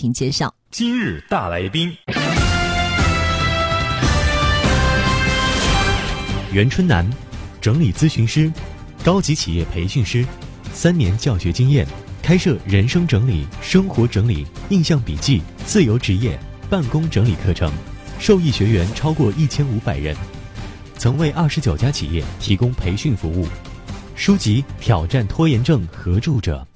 请介绍。今日大来宾，袁春楠，整理咨询师，高级企业培训师，三年教学经验，开设人生整理、生活整理、印象笔记、自由职业、办公整理课程，受益学员超过一千五百人，曾为二十九家企业提供培训服务。书籍《挑战拖延症》合著者。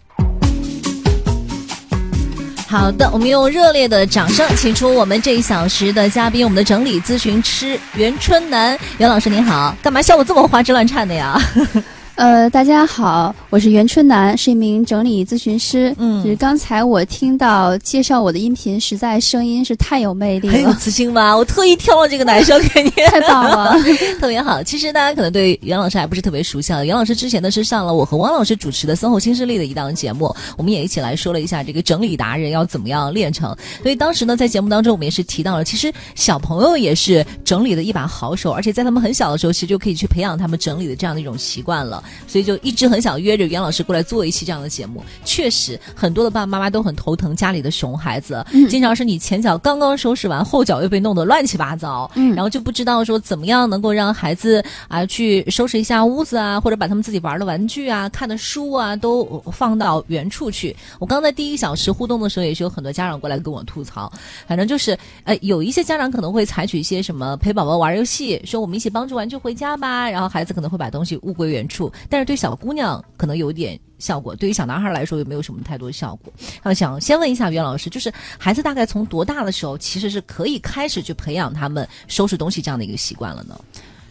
好的，我们用热烈的掌声，请出我们这一小时的嘉宾，我们的整理咨询师袁春楠，袁老师您好，干嘛笑得这么花枝乱颤的呀？呃，大家好，我是袁春楠，是一名整理咨询师。嗯，就是刚才我听到介绍我的音频，实在声音是太有魅力了，很有磁性吧？我特意挑了这个男生给你，太棒了，特别好。其实大家可能对袁老师还不是特别熟悉啊。袁老师之前呢是上了我和汪老师主持的《身后新势力》的一档节目，我们也一起来说了一下这个整理达人要怎么样练成。所以当时呢，在节目当中我们也是提到了，其实小朋友也是整理的一把好手，而且在他们很小的时候，其实就可以去培养他们整理的这样的一种习惯了。所以就一直很想约着袁老师过来做一期这样的节目。确实，很多的爸爸妈妈都很头疼家里的熊孩子，经常是你前脚刚刚收拾完，后脚又被弄得乱七八糟，然后就不知道说怎么样能够让孩子啊去收拾一下屋子啊，或者把他们自己玩的玩具啊、看的书啊都放到原处去。我刚在第一小时互动的时候，也是有很多家长过来跟我吐槽，反正就是呃，有一些家长可能会采取一些什么陪宝宝玩游戏，说我们一起帮助玩具回家吧，然后孩子可能会把东西物归原处，但是对。小姑娘可能有点效果，对于小男孩来说又没有什么太多效果。那想先问一下袁老师，就是孩子大概从多大的时候，其实是可以开始去培养他们收拾东西这样的一个习惯了呢？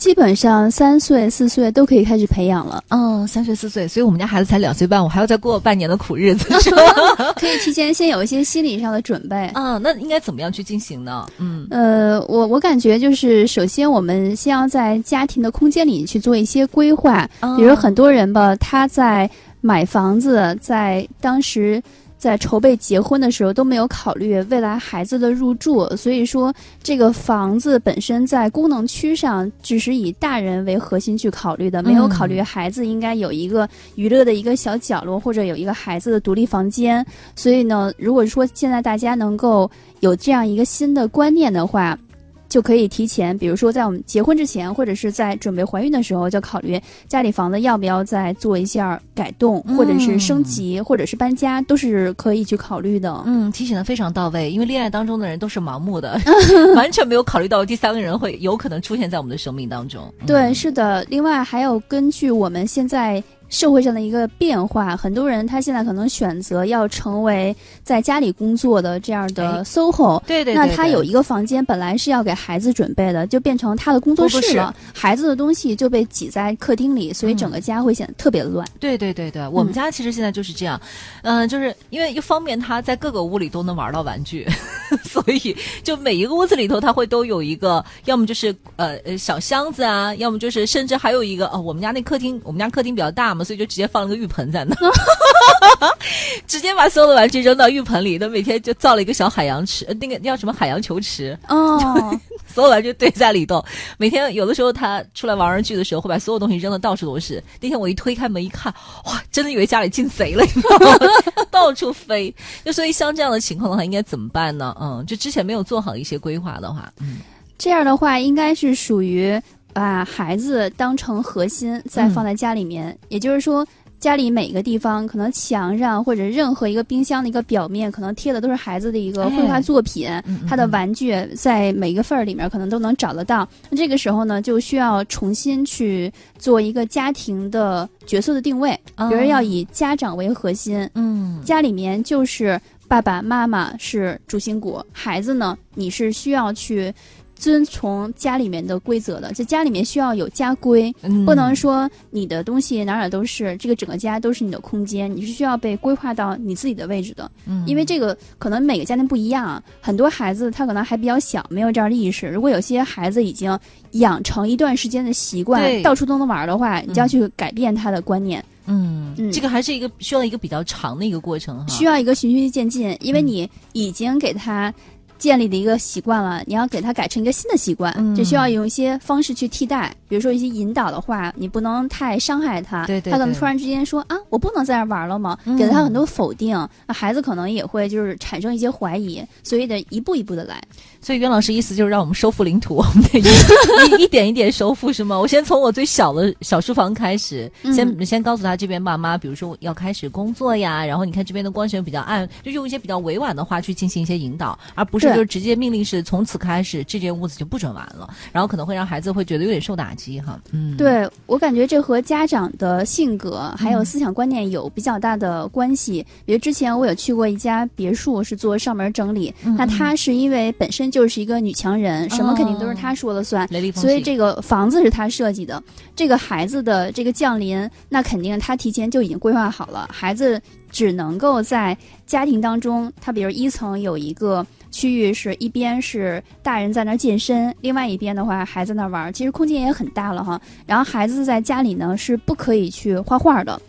基本上三岁四岁都可以开始培养了。嗯，三岁四岁，所以我们家孩子才两岁半，我还要再过半年的苦日子，可以提前先有一些心理上的准备。嗯，那应该怎么样去进行呢？嗯，呃，我我感觉就是，首先我们先要在家庭的空间里去做一些规划，比如很多人吧，他在买房子，在当时。在筹备结婚的时候都没有考虑未来孩子的入住，所以说这个房子本身在功能区上只是以大人为核心去考虑的，没有考虑孩子应该有一个娱乐的一个小角落或者有一个孩子的独立房间。所以呢，如果说现在大家能够有这样一个新的观念的话。就可以提前，比如说在我们结婚之前，或者是在准备怀孕的时候，就考虑家里房子要不要再做一下改动，或者是升级，或者是搬家，都是可以去考虑的。嗯，提醒的非常到位，因为恋爱当中的人都是盲目的，完全没有考虑到第三个人会有可能出现在我们的生命当中。对，是的。另外还有根据我们现在。社会上的一个变化，很多人他现在可能选择要成为在家里工作的这样的 SOHO，对对，那他有一个房间本来是要给孩子准备的，就变成他的工作室了，孩子的东西就被挤在客厅里，所以整个家会显得特别乱。对对对对，我们家其实现在就是这样，嗯，就是因为一方面他在各个屋里都能玩到玩具，所以就每一个屋子里头他会都有一个，要么就是呃呃小箱子啊，要么就是甚至还有一个哦，我们家那客厅，我们家客厅比较大嘛。所以就直接放了个浴盆在那，直接把所有的玩具扔到浴盆里。他每天就造了一个小海洋池，那个叫什么海洋球池哦，所有玩具堆在里头。每天有的时候他出来玩玩具的时候，会把所有东西扔的到处都是。那天我一推开门一看，哇，真的以为家里进贼了，到处飞。就所以像这样的情况的话，应该怎么办呢？嗯，就之前没有做好一些规划的话，嗯，这样的话应该是属于。把孩子当成核心，再放在家里面，也就是说，家里每个地方，可能墙上或者任何一个冰箱的一个表面，可能贴的都是孩子的一个绘画作品，他的玩具在每一个缝儿里面可能都能找得到。那这个时候呢，就需要重新去做一个家庭的角色的定位，比如要以家长为核心，嗯，家里面就是爸爸妈妈是主心骨，孩子呢，你是需要去。遵从家里面的规则的，就家里面需要有家规，不能说你的东西哪哪都是，这个整个家都是你的空间，你是需要被规划到你自己的位置的。嗯，因为这个可能每个家庭不一样，很多孩子他可能还比较小，没有这样的意识。如果有些孩子已经养成一段时间的习惯，到处都能玩的话，你就要去改变他的观念。嗯，这个还是一个需要一个比较长的一个过程哈，需要一个循序渐进，因为你已经给他。建立的一个习惯了，你要给他改成一个新的习惯，嗯这需要用一些方式去替代，比如说一些引导的话，你不能太伤害他，对对对他可能突然之间说啊，我不能在这玩了吗？嗯给了他很多否定，那孩子可能也会就是产生一些怀疑，所以得一步一步的来。所以袁老师意思就是让我们收复领土，我们得一一 一点一点收复，是吗？我先从我最小的小书房开始，嗯先先告诉他这边爸妈，比如说我要开始工作呀，然后你看这边的光线比较暗，就用一些比较委婉的话去进行一些引导，而不是对就是直接命令是从此开始这间屋子就不准玩了，然后可能会让孩子会觉得有点受打击哈。嗯，，对我感觉这和家长的性格还有嗯思想观念有比较大的关系。比如之前我有去过一家别墅，是做上门整理，嗯那她是因为本身就是一个女强人，什么肯定都是哦她说了算。所以这个房子是她设计的，这个孩子的这个降临，那肯定她提前就已经规划好了。孩子只能够在家庭当中，他比如一层有一个区域是一边是大人在那儿健身，另外一边的话孩子那玩，其实空间也很大了哈。然后孩子在家里呢是不可以去画画的。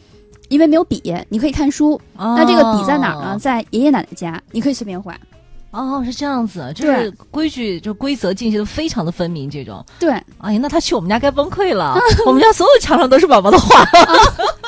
因为没有笔，你可以看书。哦、那这个笔在哪儿呢？在爷爷奶奶家，你可以随便画。哦，是这样子，就是规矩，就规则进行的非常的分明，这种。对，哎呀，那他去我们家该崩溃了。我们家所有墙上都是宝宝的画。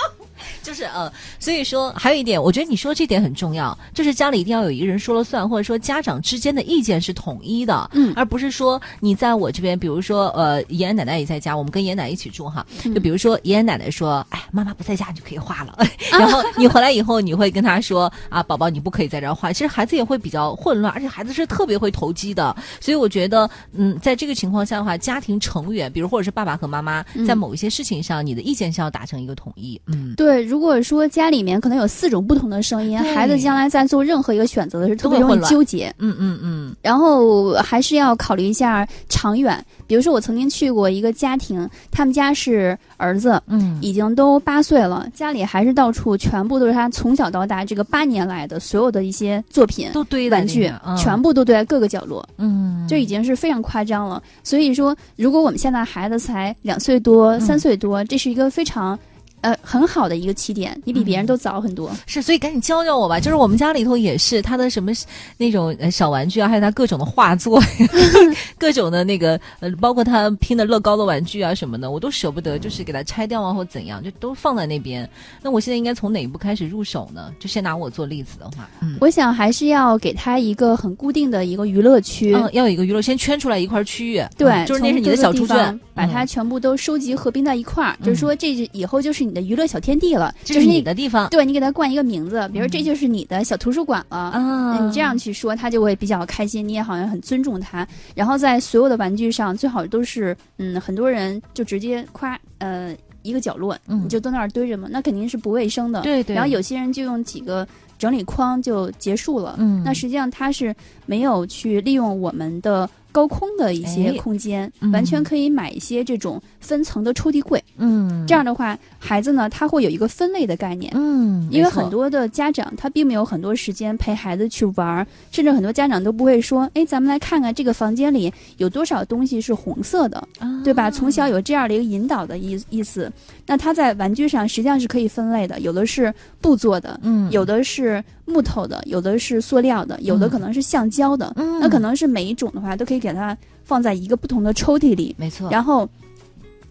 就是呃，所以说还有一点，我觉得你说这点很重要，就是家里一定要有一个人说了算，或者说家长之间的意见是统一的，嗯而不是说你在我这边，比如说呃，爷爷奶奶也在家，我们跟爷爷奶奶一起住哈，嗯。就比如说爷爷奶奶说，哎，妈妈不在家，你就可以画了，然后你回来以后，你会跟他说啊，宝宝你不可以在这儿画，其实孩子也会比较混乱，而且孩子是特别会投机的，所以我觉得，嗯，在这个情况下的话，家庭成员，比如或者是爸爸和妈妈，嗯在某一些事情上，你的意见是要达成一个统一，嗯。对，如果说家里面可能有四种不同的声音，孩子将来在做任何一个选择的时候特别容易纠结。嗯嗯嗯，然后还是要考虑一下长远。比如说，我曾经去过一个家庭，他们家是儿子，嗯，已经都八岁了，家里还是到处全部都是他从小到大这个八年来的所有的一些作品、都堆在玩具，嗯全部都堆在各个角落，嗯，这已经是非常夸张了。所以说，如果我们现在孩子才两岁多、嗯三岁多，这是一个非常。呃，很好的一个起点，你比别人嗯都早很多。是，所以赶紧教教我吧。就是我们家里头也是他的什么那种呃小玩具啊，还有他各种的画作，各种的那个呃，包括他拼的乐高的玩具啊什么的，我都舍不得，就是给他拆掉啊或怎样，就都放在那边。那我现在应该从哪一步开始入手呢？就先拿我做例子的话，嗯。我想还是要给他一个很固定的一个娱乐区，嗯，要有一个娱乐，先圈出来一块区域，对，嗯就是那是你的小猪圈把它嗯全部都收集合并在一块儿，嗯就是说这以后就是你的娱乐小天地了，就是你的地方对你给它冠一个名字，比如嗯这就是你的小图书馆了。啊嗯，你这样去说，他就会比较开心，你也好像很尊重他。然后在所有的玩具上，最好都是，嗯，很多人就直接夸，呃，一个角落，嗯你就都那儿堆着嘛，那肯定是不卫生的。对对，然后有些人就用几个整理框就结束了，嗯，那实际上他是没有去利用我们的高空的一些哎空间，嗯完全可以买一些这种分层的抽屉柜。嗯这样的话，孩子呢他会有一个分类的概念。嗯，因为很多的家长他并没有很多时间陪孩子去玩儿，甚至很多家长都不会说：“哎，咱们来看看这个房间里有多少东西是红色的，对吧？”啊从小有这样的一个引导的意意思。那他在玩具上实际上是可以分类的，有的是布做的，嗯有的是木头的，有的是塑料的，有的嗯可能是橡胶的。嗯那可能是每一种的话，都可以给它放在一个不同的抽屉里。没错，然后，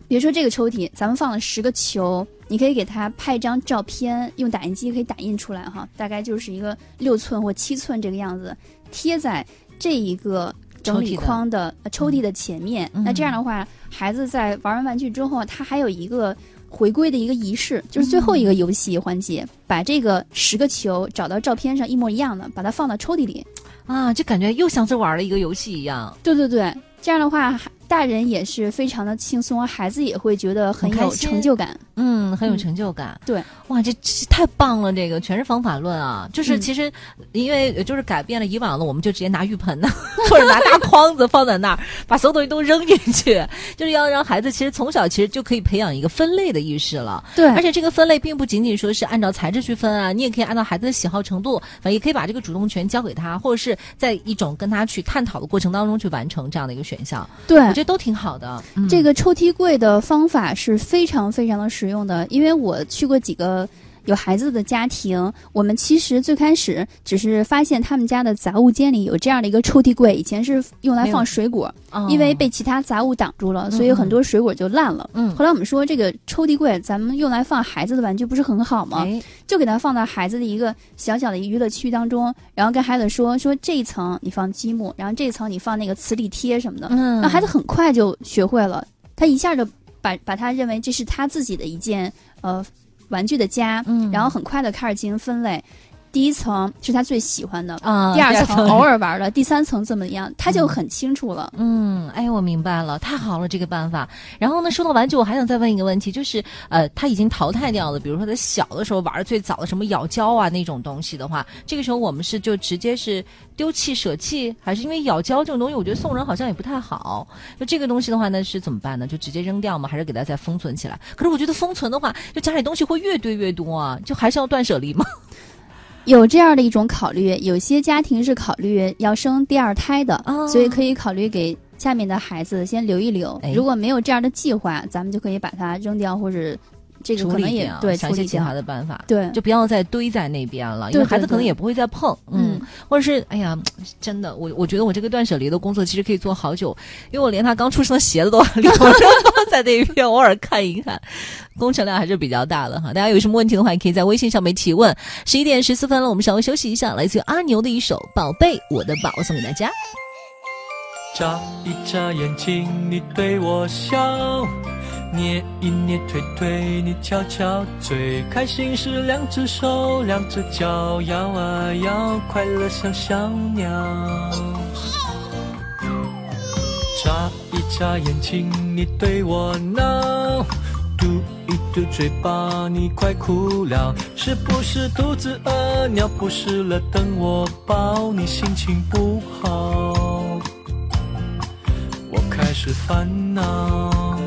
比如说这个抽屉，咱们放了十个球，你可以给它拍一张照片，用打印机可以打印出来哈，大概就是一个六寸或七寸这个样子，贴在这一个。整理框的呃抽屉的前面，嗯那这样的话，孩子在玩完玩具之后，他还有一个回归的一个仪式，就是最后一个游戏环节，把这个十个球找到照片上一模一样的，把它放到抽屉里。啊，就感觉又像是玩了一个游戏一样。对对对，这样的话，大人也是非常的轻松，孩子也会觉得很有成就感。嗯，很有嗯成就感。对，哇，这这太棒了！这个全是方法论啊，就是嗯其实因为呃就是改变了以往的，我们就直接拿浴盆呢，或者拿大筐子放在那儿，把所有东西都扔进去，就是要让孩子其实从小其实就可以培养一个分类的意识了。对，而且这个分类并不仅仅说是按照材质去分啊，你也可以按照孩子的喜好程度，反正也可以把这个主动权交给他，或者是在一种跟他去探讨的过程当中去完成这样的一个选项，对我这都挺好的。这个抽屉柜的方法是非常非常的实用的，因为我去过几个有孩子的家庭，我们其实最开始只是发现他们家的杂物间里有这样的一个抽屉柜，以前是用来放水果，因为被其他杂物挡住了，所以很多水果就烂了。嗯，后来我们说这个抽屉柜咱们用来放孩子的玩具不是很好吗？就给它放到孩子的一个小小的娱乐区当中，然后跟孩子说说这一层你放积木，然后这一层你放那个磁力贴什么的，嗯，让孩子很快就学会了，他一下就把把他认为这是他自己的一件呃玩具的家，嗯，然后很快的开始进行分类。第一层是他最喜欢的啊，第二层偶尔玩的，第三层怎么样，他就很清楚了。嗯，哎，我明白了，太好了这个办法。然后呢，说到玩具，我还想再问一个问题，就是呃，他已经淘汰掉了，比如说他小的时候玩的最早的什么咬胶啊那种东西的话，这个时候我们是就直接是丢弃舍弃，还是因为咬胶这种东西，我觉得送人好像也不太好。就这个东西的话呢，是怎么办呢？就直接扔掉吗？还是给它再封存起来？可是我觉得封存的话，就家里东西会越堆越多啊，就还是要断舍离吗？有这样的一种考虑，有些家庭是考虑要生第二胎的，所以可以考虑给下面的孩子先留一留。如果没有这样的计划，咱们就可以把它扔掉，或者这个可能也对想一些其他的办法，对，就不要再堆在那边了，因为孩子可能也不会再碰，嗯，或者是哎呀，真的，我我觉得我这个断舍离的工作其实可以做好久，因为我连他刚出生的鞋子都 留着在那边，偶尔看一看。工程量还是比较大的哈，大家有什么问题的话，也可以在微信上面提问。十一点十四分了，我们稍微休息一下，来自于阿牛的一首《宝贝我的宝》送给大家。眨一眨眼睛，你对我笑；捏一捏腿腿，你翘翘嘴。开心时两只手，两只脚摇啊摇，快乐像小鸟。眨一眨眼睛，你对我闹。嘟一嘟嘴巴，你快哭了，是不是肚子饿？尿不湿了，等我抱你，心情不好，我开始烦恼。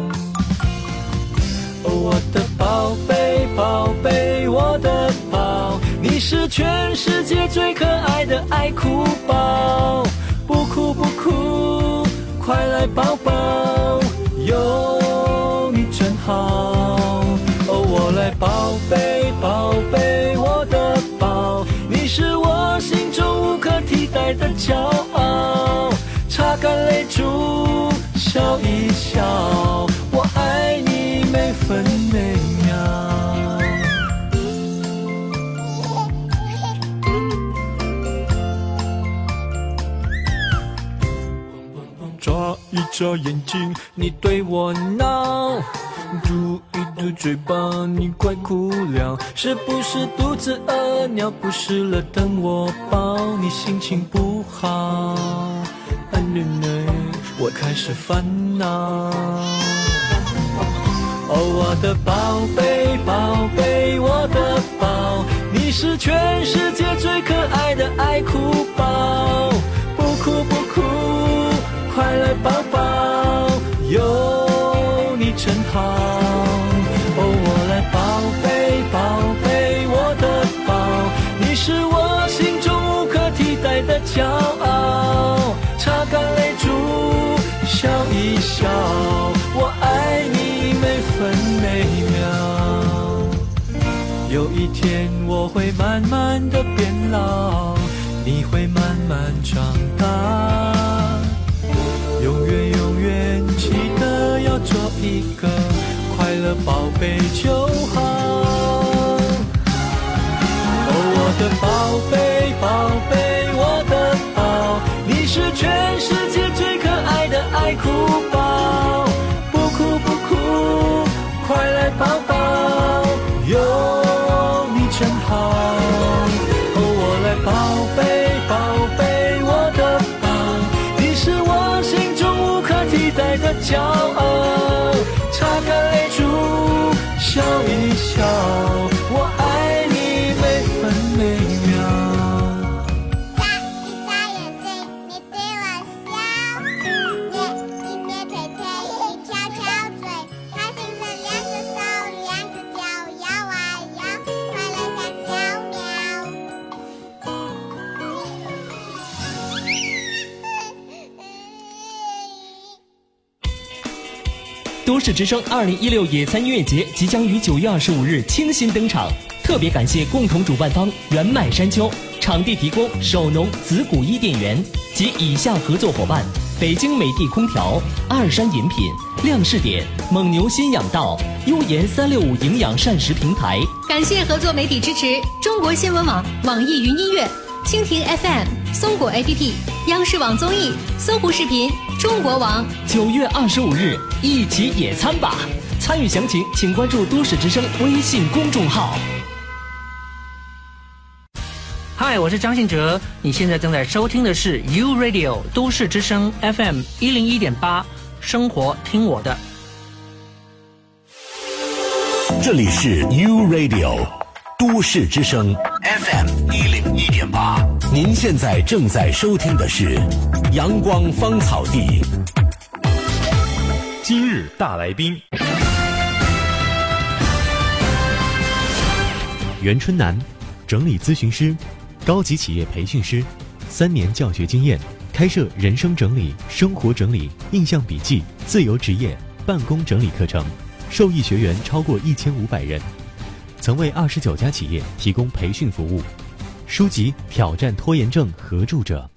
我的宝贝，宝贝，我的宝，你是全世界最可爱的爱哭宝，不哭不哭，快来抱抱，有你真好。哦，我来宝贝，宝贝，我的宝，你是我心中无可替代的骄傲。擦干泪珠，笑一笑，一眨眼睛，你对我闹。嘟一嘟嘴巴，你快哭了，是不是肚子饿？尿不湿了，等我抱你，心情不好。我开始烦恼。哦，我的宝贝，宝贝，我的宝，你是全世界最可爱的爱哭宝，不哭不有你真好。哦，我来宝贝，宝贝，我的宝，你是我心中无可替代的骄傲。擦干泪珠，笑一笑，我爱你每分每秒。有一天我会慢慢的变老，你会慢慢长大，永远永远记得要做一个快乐宝贝就好。哦，我的宝贝，宝贝，我的宝，你是全世界最可爱的爱哭宝，都市之声二零一六野餐音乐节即将于九月二十五日倾心登场，特别感谢共同主办方原麦山丘，场地提供首农子谷伊店园及以下合作伙伴：北京美的空调、二山饮品、亮士点、蒙牛新养道、优研三六五营养膳食平台。感谢合作媒体支持：中国新闻网、网易云音乐、蜻蜓 FM、松果 APP、央视网综艺、搜狐视频、中国网。九月二十五日，一起野餐吧！参与详情请关注都市之声微信公众号。嗨，我是张信哲，你现在正在收听的是 U Radio 都市之声 FM 一零一点八，生活听我的。这里是 U Radio 都市之声 FM 一您现在正在收听的是阳光芳草地。今日大来宾，袁春楠，整理咨询师，高级企业培训师，三年教学经验，开设人生整理、生活整理、印象笔记、自由职业、办公整理课程，受益学员超过一千五百人，曾为二十九家企业提供培训服务。书籍《挑战拖延症》合著者。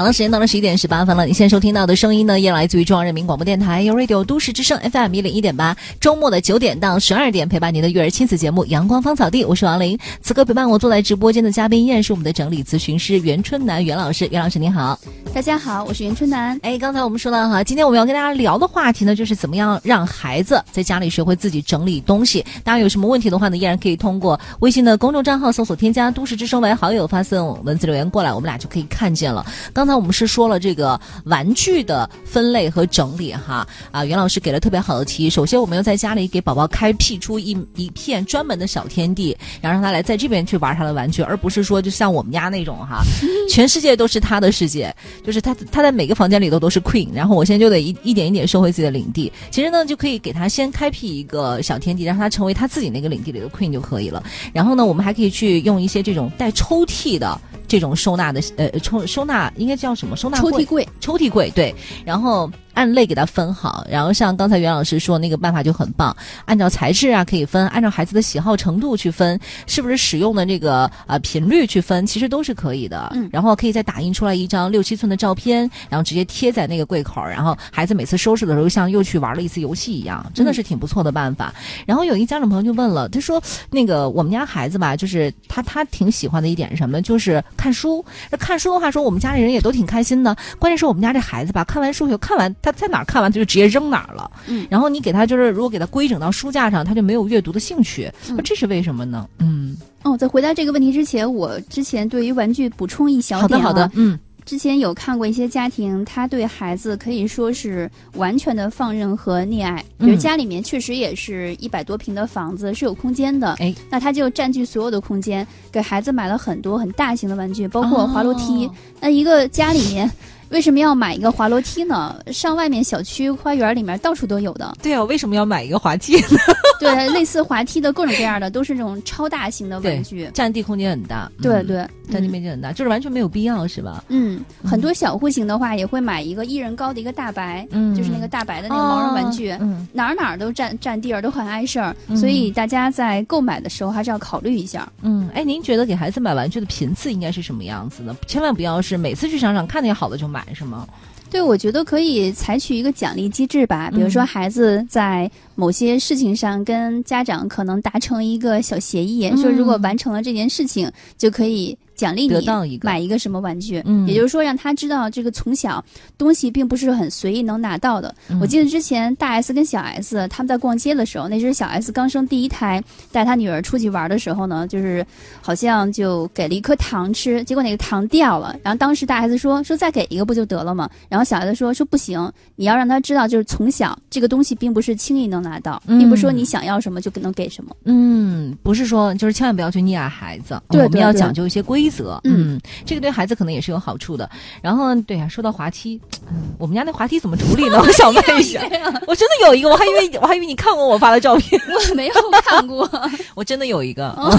好了，时间到了十一点十八分了。你现在收听到的声音呢，也来自于中央人民广播电台 u Radio 都市之声 FM 一零一点八。周末的九点到十二点，陪伴您的育儿亲子节目《阳光芳草地》，我是王琳。此刻陪伴我坐在直播间的嘉宾依然是我们的整理咨询师袁春楠袁老师。袁老师您好，大家好，我是袁春楠。哎，刚才我们说到哈，今天我们要跟大家聊的话题呢，就是怎么样让孩子在家里学会自己整理东西。大家有什么问题的话呢，依然可以通过微信的公众账号搜索添加“都市之声”为好友，发送文字留言过来，我们俩就可以看见了。刚才我们是说了这个玩具的分类和整理哈啊，袁老师给了特别好的提议。首先，我们要在家里给宝宝开辟出一一片专门的小天地，然后让他来在这边去玩他的玩具，而不是说就像我们家那种哈，全世界都是他的世界，就是他他在每个房间里头都是 queen，然后我现在就得一一点一点收回自己的领地。其实呢，就可以给他先开辟一个小天地，让他成为他自己那个领地里的 queen 就可以了。然后呢，我们还可以去用一些这种带抽屉的。这种收纳的呃抽收纳应该叫什么？收纳抽屉柜，抽屉柜对，然后按类给它分好，然后像刚才袁老师说那个办法就很棒，按照材质啊可以分，按照孩子的喜好程度去分，是不是使用的这个呃频率去分，其实都是可以的。嗯，然后可以再打印出来一张六七寸的照片，然后直接贴在那个柜口，然后孩子每次收拾的时候像又去玩了一次游戏一样，真的是挺不错的办法。然后有一家长朋友就问了，他说那个我们家孩子吧，就是他他挺喜欢的一点是什么，就是看书。那看书的话，说我们家里人也都挺开心的。关键是我们家这孩子吧，看完书以后，看完他在哪儿看完，他就直接扔哪儿了。嗯，然后你给他就是，如果给他规整到书架上，他就没有阅读的兴趣。那这是为什么呢？嗯，哦，在回答这个问题之前，我之前对于玩具补充一小好的点、啊。好的，嗯。之前有看过一些家庭，他对孩子可以说是完全的放任和溺爱。比如家里面确实也是一百多平的房子，是有空间的。哎，那他就占据所有的空间，给孩子买了很多很大型的玩具，包括滑楼梯。哦那一个家里面。为什么要买一个滑楼梯呢？上外面小区花园里面到处都有的。对啊，为什么要买一个滑梯呢？对，类似滑梯的各种各样的，都是这种超大型的玩具，占地空间很大。对对，占地面积很大，就是完全没有必要，是吧？嗯，很多小户型的话，也会买一个一人高的一个大白，嗯，就是那个大白的那个毛绒玩具，嗯，哪儿哪儿都占占地儿，都很碍事儿，所以大家在购买的时候还是要考虑一下。嗯，哎，您觉得给孩子买玩具的频次应该是什么样子呢？千万不要是每次去商场看见好的就买，是吗？对，我觉得可以采取一个奖励机制吧，比如说孩子在某些事情上跟家长可能达成一个小协议，嗯、说如果完成了这件事情，就可以奖励得到一个买一个什么玩具。嗯，也就是说让他知道这个从小东西并不是很随意能拿到的。嗯、我记得之前大 S 跟小 S 他们在逛街的时候，那时小 S 刚生第一胎，带他女儿出去玩的时候呢，就是好像就给了一颗糖吃，结果那个糖掉了，然后当时大 S 说说再给一个不就得了吗？然后小 S 说说不行，你要让他知道，就是从小这个东西并不是轻易能拿到，嗯、并不是说你想要什么就能给什么。嗯，不是说就是千万不要去溺爱孩子，对,对,对，我们要讲究一些规则。嗯，这个对孩子可能也是有好处的。然后对呀、啊，说到滑梯，我们家那滑梯怎么处理呢？我想问一下，我真的有一个，我还以为我还以为你看过我发的照片，我没有看过，我真的有一个。哦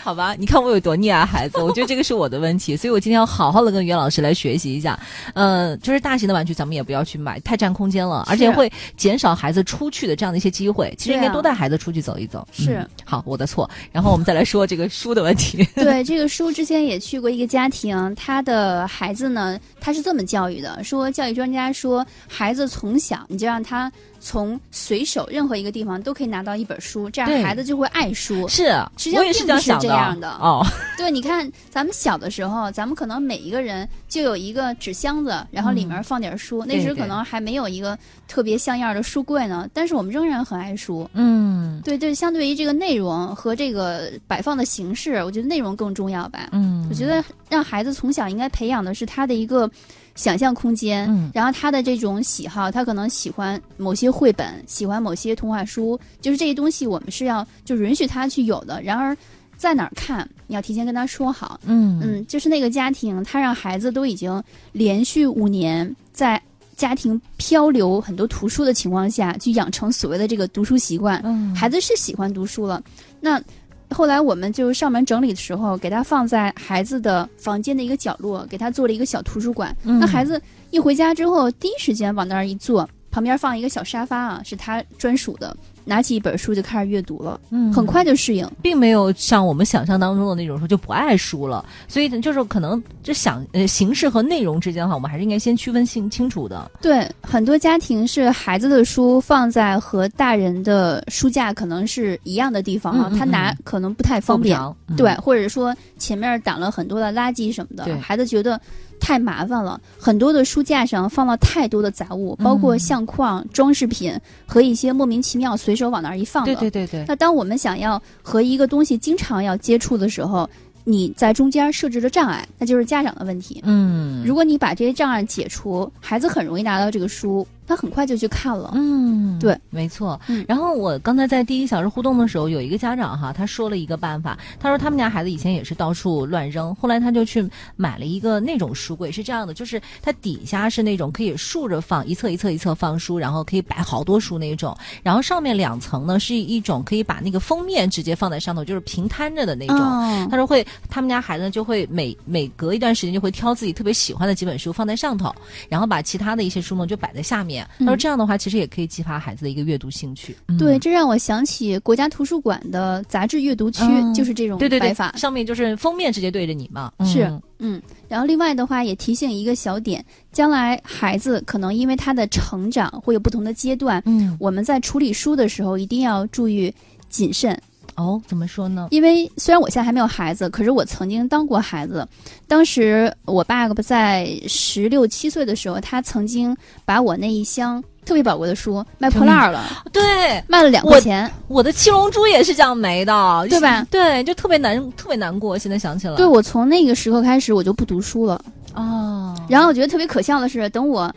好吧，你看我有多溺爱孩子，我觉得这个是我的问题，所以我今天要好好的跟袁老师来学习一下。呃，就是大型的玩具咱们也不要去买，太占空间了，而且会减少孩子出去的这样的一些机会。其实应该多带孩子出去走一走。是嗯好，我的错。然后我们再来说这个书的问题。对，这个书之前也去过一个家庭，他的孩子呢，他是这么教育的：说教育专家说，孩子从小你就让他从随手任何一个地方都可以拿到一本书，这样孩子就会爱书。是，实际上我也是并不是这样想这样的。哦，对，你看咱们小的时候，咱们可能每一个人就有一个纸箱子，然后里面放点书，那时可能还没有一个特别像样的书柜呢，但是我们仍然很爱书。嗯。对对，相对于这个内容和这个摆放的形式，我觉得内容更重要吧。嗯，我觉得让孩子从小应该培养的是他的一个想象空间，嗯。然后他的这种喜好，他可能喜欢某些绘本，喜欢某些童话书，就是这些东西我们是要就允许他去有的。然而，在哪儿看，你要提前跟他说好。嗯嗯，就是那个家庭，他让孩子都已经连续五年在家庭漂流很多图书的情况下去养成所谓的这个读书习惯。嗯孩子是喜欢读书了，那后来我们就上门整理的时候，给他放在孩子的房间的一个角落，给他做了一个小图书馆。嗯那孩子一回家之后，第一时间往那儿一坐，旁边放一个小沙发啊，是他专属的，拿起一本书就开始阅读了，嗯很快就适应。并没有像我们想象当中的那种说就不爱书了，所以就是可能就想呃形式和内容之间的话，我们还是应该先区分清清楚的。对，很多家庭是孩子的书放在和大人的书架可能是一样的地方啊，他拿嗯可能不太方便。对，或者说前面挡了很多的垃圾什么对的，孩子觉得太麻烦了。很多的书架上放了太多的杂物，包括嗯相框、装饰品和一些莫名其妙随手往那儿一放的。对对对对，那当我们想要和一个东西经常要接触的时候，你在中间设置了障碍，那就是家长的问题。嗯，如果你把这些障碍解除，孩子很容易拿到这个书，他很快就去看了。嗯，对，没错。嗯然后我刚才在第一小时互动的时候，有一个家长哈，他说了一个办法，他说他们家孩子以前也是到处乱扔，后来他就去买了一个那种书柜，是这样的，就是它底下是那种可以竖着放，一侧一侧一侧放书，然后可以摆好多书那种，然后上面两层呢是一种可以把那个封面直接放在上头，就是平摊着的那种。哦他说会，他们家孩子就会每每隔一段时间就会挑自己特别喜欢的几本书放在上头，然后把其他的一些书呢就摆在下面。他说嗯这样的话，其实也可以激发孩子的一个阅读兴趣。嗯对，这让我想起国家图书馆的杂志阅读区，嗯就是这种对对对法，。上面就是封面直接对着你嘛。是嗯嗯，然后另外的话也提醒一个小点，将来孩子可能因为他的成长会有不同的阶段，嗯，我们在处理书的时候一定要注意谨慎。哦，怎么说呢？因为虽然我现在还没有孩子，可是我曾经当过孩子。当时我爸爸在十六七岁的时候，他曾经把我那一箱特别宝贵的书卖破烂儿了，对，卖了两块钱。我的七龙珠也是这样没的，对吧？对，就特别难，特别难过。现在想起来，对我从那个时刻开始，我就不读书了。哦，然后我觉得特别可笑的是，等我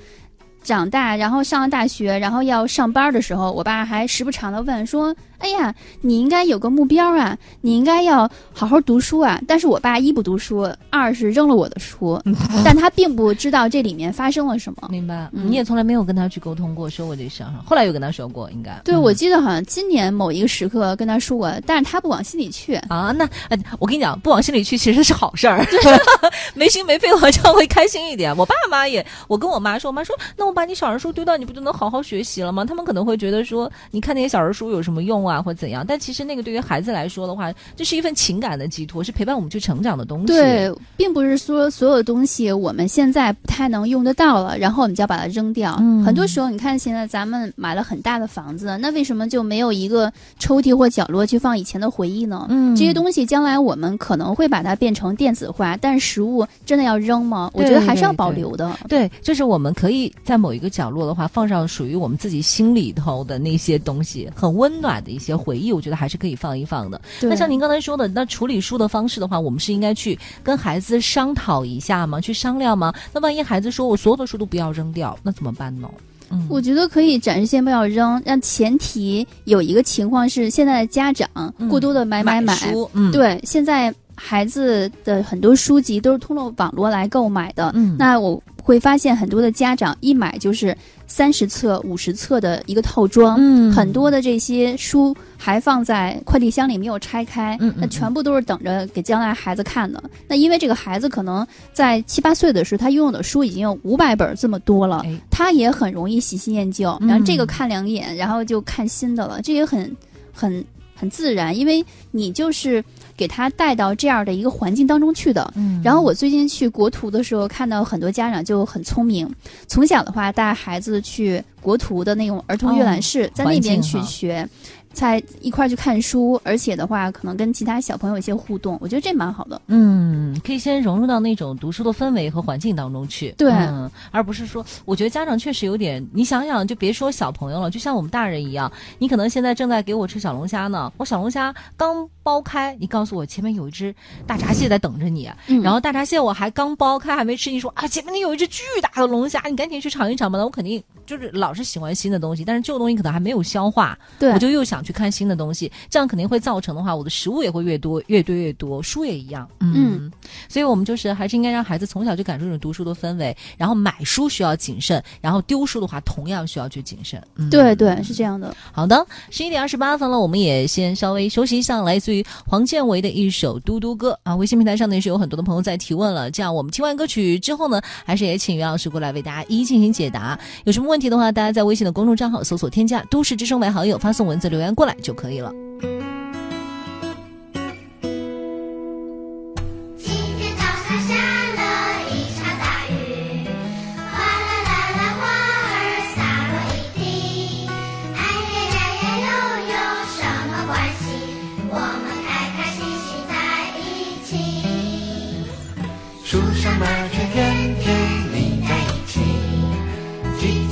长大，然后上了大学，然后要上班的时候，我爸还时不常的问说：“哎呀，你应该有个目标啊，你应该要好好读书啊。”但是我爸一不读书，二是扔了我的书，但他并不知道这里面发生了什么。明白。嗯你也从来没有跟他去沟通过，说过这事儿，后来有跟他说过，应该。对，嗯我记得好像今年某一个时刻跟他说过，但是他不往心里去。啊，那呃，我跟你讲，不往心里去其实是好事儿，没心没肺的话，这样会开心一点。我爸妈也，我跟我妈说，我妈说，那我把你小人书丢掉，你不就能好好学习了吗？他们可能会觉得说，你看那些小人书有什么用啊，或怎样？但其实那个对于孩子来说的话，这是一份情感的寄托，是陪伴我们去成长的东西。对，并不是说所有东西我们现在不太能用得到了，然后我们就要把它扔掉。嗯很多时候，你看现在咱们买了很大的房子，那为什么就没有一个抽屉或角落去放以前的回忆呢？嗯这些东西将来我们可能会把它变成电子化，但是实物真的要扔吗？我觉得还是要保留的。对，就是我们可以在某一个角落的话，放上属于我们自己心里头的那些东西，很温暖的一些回忆，我觉得还是可以放一放的。那像您刚才说的，那处理书的方式的话，我们是应该去跟孩子商讨一下吗？去商量吗？那万一孩子说我所有的书都不要扔掉，那怎么办呢？嗯，我觉得可以暂时先不要扔，但前提有一个情况是，现在的家长嗯过多的买买买，书，嗯，，对，现在孩子的很多书籍都是通过网络来购买的，嗯，那我会会发现很多的家长一买就是三十册、五十册的一个套装，嗯。很多的这些书还放在快递箱里没有拆开，嗯嗯那全部都是等着给将来孩子看的。那因为这个孩子可能在七八岁的时候，他拥有的书已经有五百本这么多了，哎。他也很容易喜新厌旧，嗯然后这个看两眼，然后就看新的了，这也很很很自然，因为你就是给他带到这样的一个环境当中去的。嗯然后我最近去国图的时候，看到很多家长就很聪明，从小的话带孩子去国图的那种儿童阅览室，在那边去学。在一块儿去看书，而且的话，可能跟其他小朋友一些互动，我觉得这蛮好的。嗯，可以先融入到那种读书的氛围和环境当中去，对。嗯，而不是说，我觉得家长确实有点，你想想，就别说小朋友了，就像我们大人一样，你可能现在正在给我吃小龙虾呢，我小龙虾刚剥开，你告诉我前面有一只大闸蟹在等着你，嗯。然后大闸蟹我还刚剥开还没吃，你说啊前面有一只巨大的龙虾，你赶紧去尝一尝吧，那我肯定就是老是喜欢新的东西，但是旧东西可能还没有消化，对，我就又想去看新的东西，这样肯定会造成的话，我的食物也会越多，越堆越多，书也一样。嗯，所以我们就是还是应该让孩子从小就感受这种读书的氛围，然后买书需要谨慎，然后丢书的话同样需要去谨慎。嗯，对对是这样的。好的，十一点二十八分了，我们也先稍微休息一下，来自于黄建为的一首《嘟嘟歌》啊。微信平台上呢也是有很多的朋友在提问了，这样我们听完歌曲之后呢，还是也请袁老师过来为大家一一进行解答。有什么问题的话，大家在微信的公众账号搜索添加“都市之声”为好友，发送文字留言过来就可以了。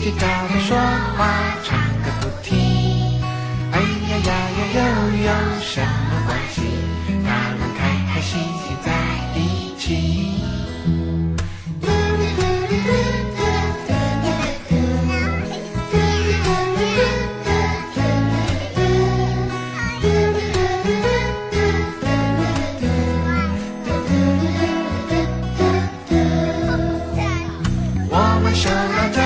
叽叽喳喳说话，唱个不停。哎呀呀呀，又有什么关系？他们开开心心在一起。我们手拉着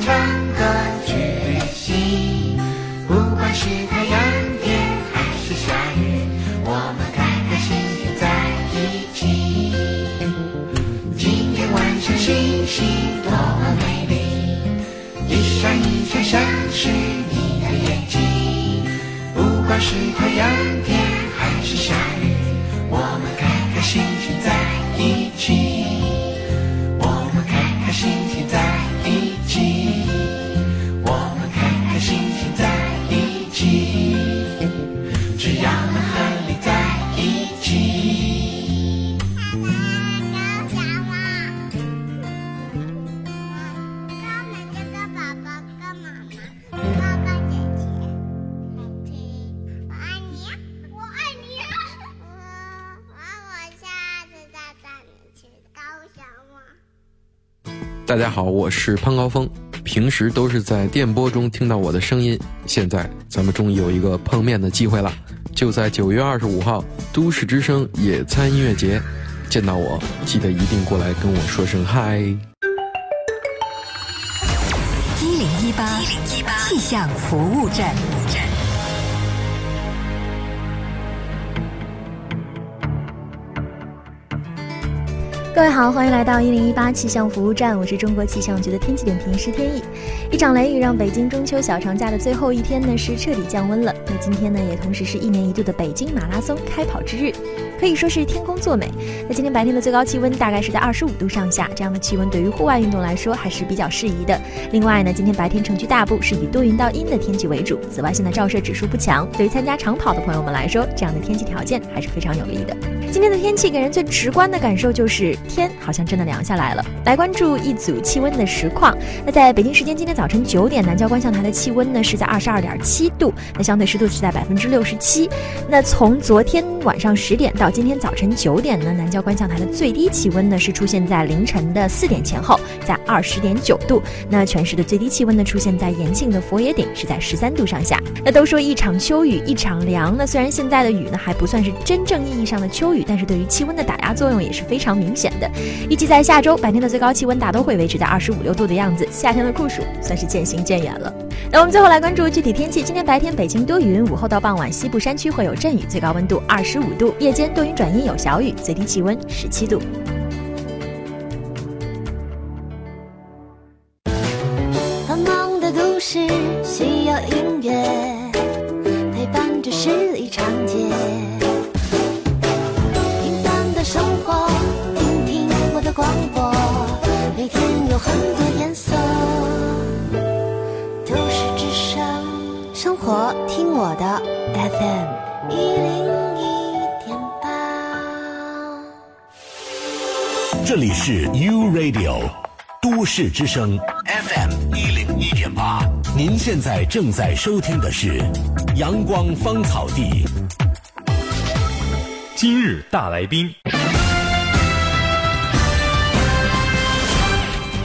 唱歌去旅行。不管是太阳天还是下雨，我们开开心心在一起。今天晚上星星多么美丽，一闪一闪像是你的眼睛。不管是太阳大家好，我是潘高峰。平时都是在电波中听到我的声音，现在咱们终于有一个碰面的机会了，就在九月二十五号都市之声野餐音乐节，见到我记得一定过来跟我说声嗨。一零一八气象服务站。各位好，欢迎来到一零一八气象服务站，我是中国气象局的天气点评师天意。一场雷雨让北京中秋小长假的最后一天呢是彻底降温了。那今天呢也同时是一年一度的北京马拉松开跑之日，可以说是天公作美。那今天白天的最高气温大概是在二十五度上下，这样的气温对于户外运动来说还是比较适宜的。另外呢，今天白天城区大部是以多云到阴的天气为主，紫外线的照射指数不强，对于参加长跑的朋友们来说，这样的天气条件还是非常有利的。今天的天气给人最直观的感受就是天好像真的凉下来了。来关注一组气温的实况。那在北京时间今天早晨九点，南郊观象台的气温呢是在二十二点七度，那相对湿度是在百分之六十七。那从昨天晚上十点到今天早晨九点呢，南郊观象台的最低气温呢是出现在凌晨的四点前后，在二十点九度。那全市的最低气温呢出现在延庆的佛爷顶，是在十三度上下。那都说一场秋雨一场凉，那虽然现在的雨呢还不算是真正意义上的秋雨，但是对于气温的打压作用也是非常明显预计在下周白天的最高气温大都会维持在二十五六度的样子，夏天的酷暑算是渐行渐远了。那我们最后来关注具体天气，今天白天北京多云，午后到傍晚西部山区会有阵雨，最高温度二十五度，夜间多云转阴有小雨，最低气温十七度。活听我的 FM 一零一点八。这里是 U Radio 都市之声 FM 一零一点八，您现在正在收听的是阳光芳草地。今日大来宾，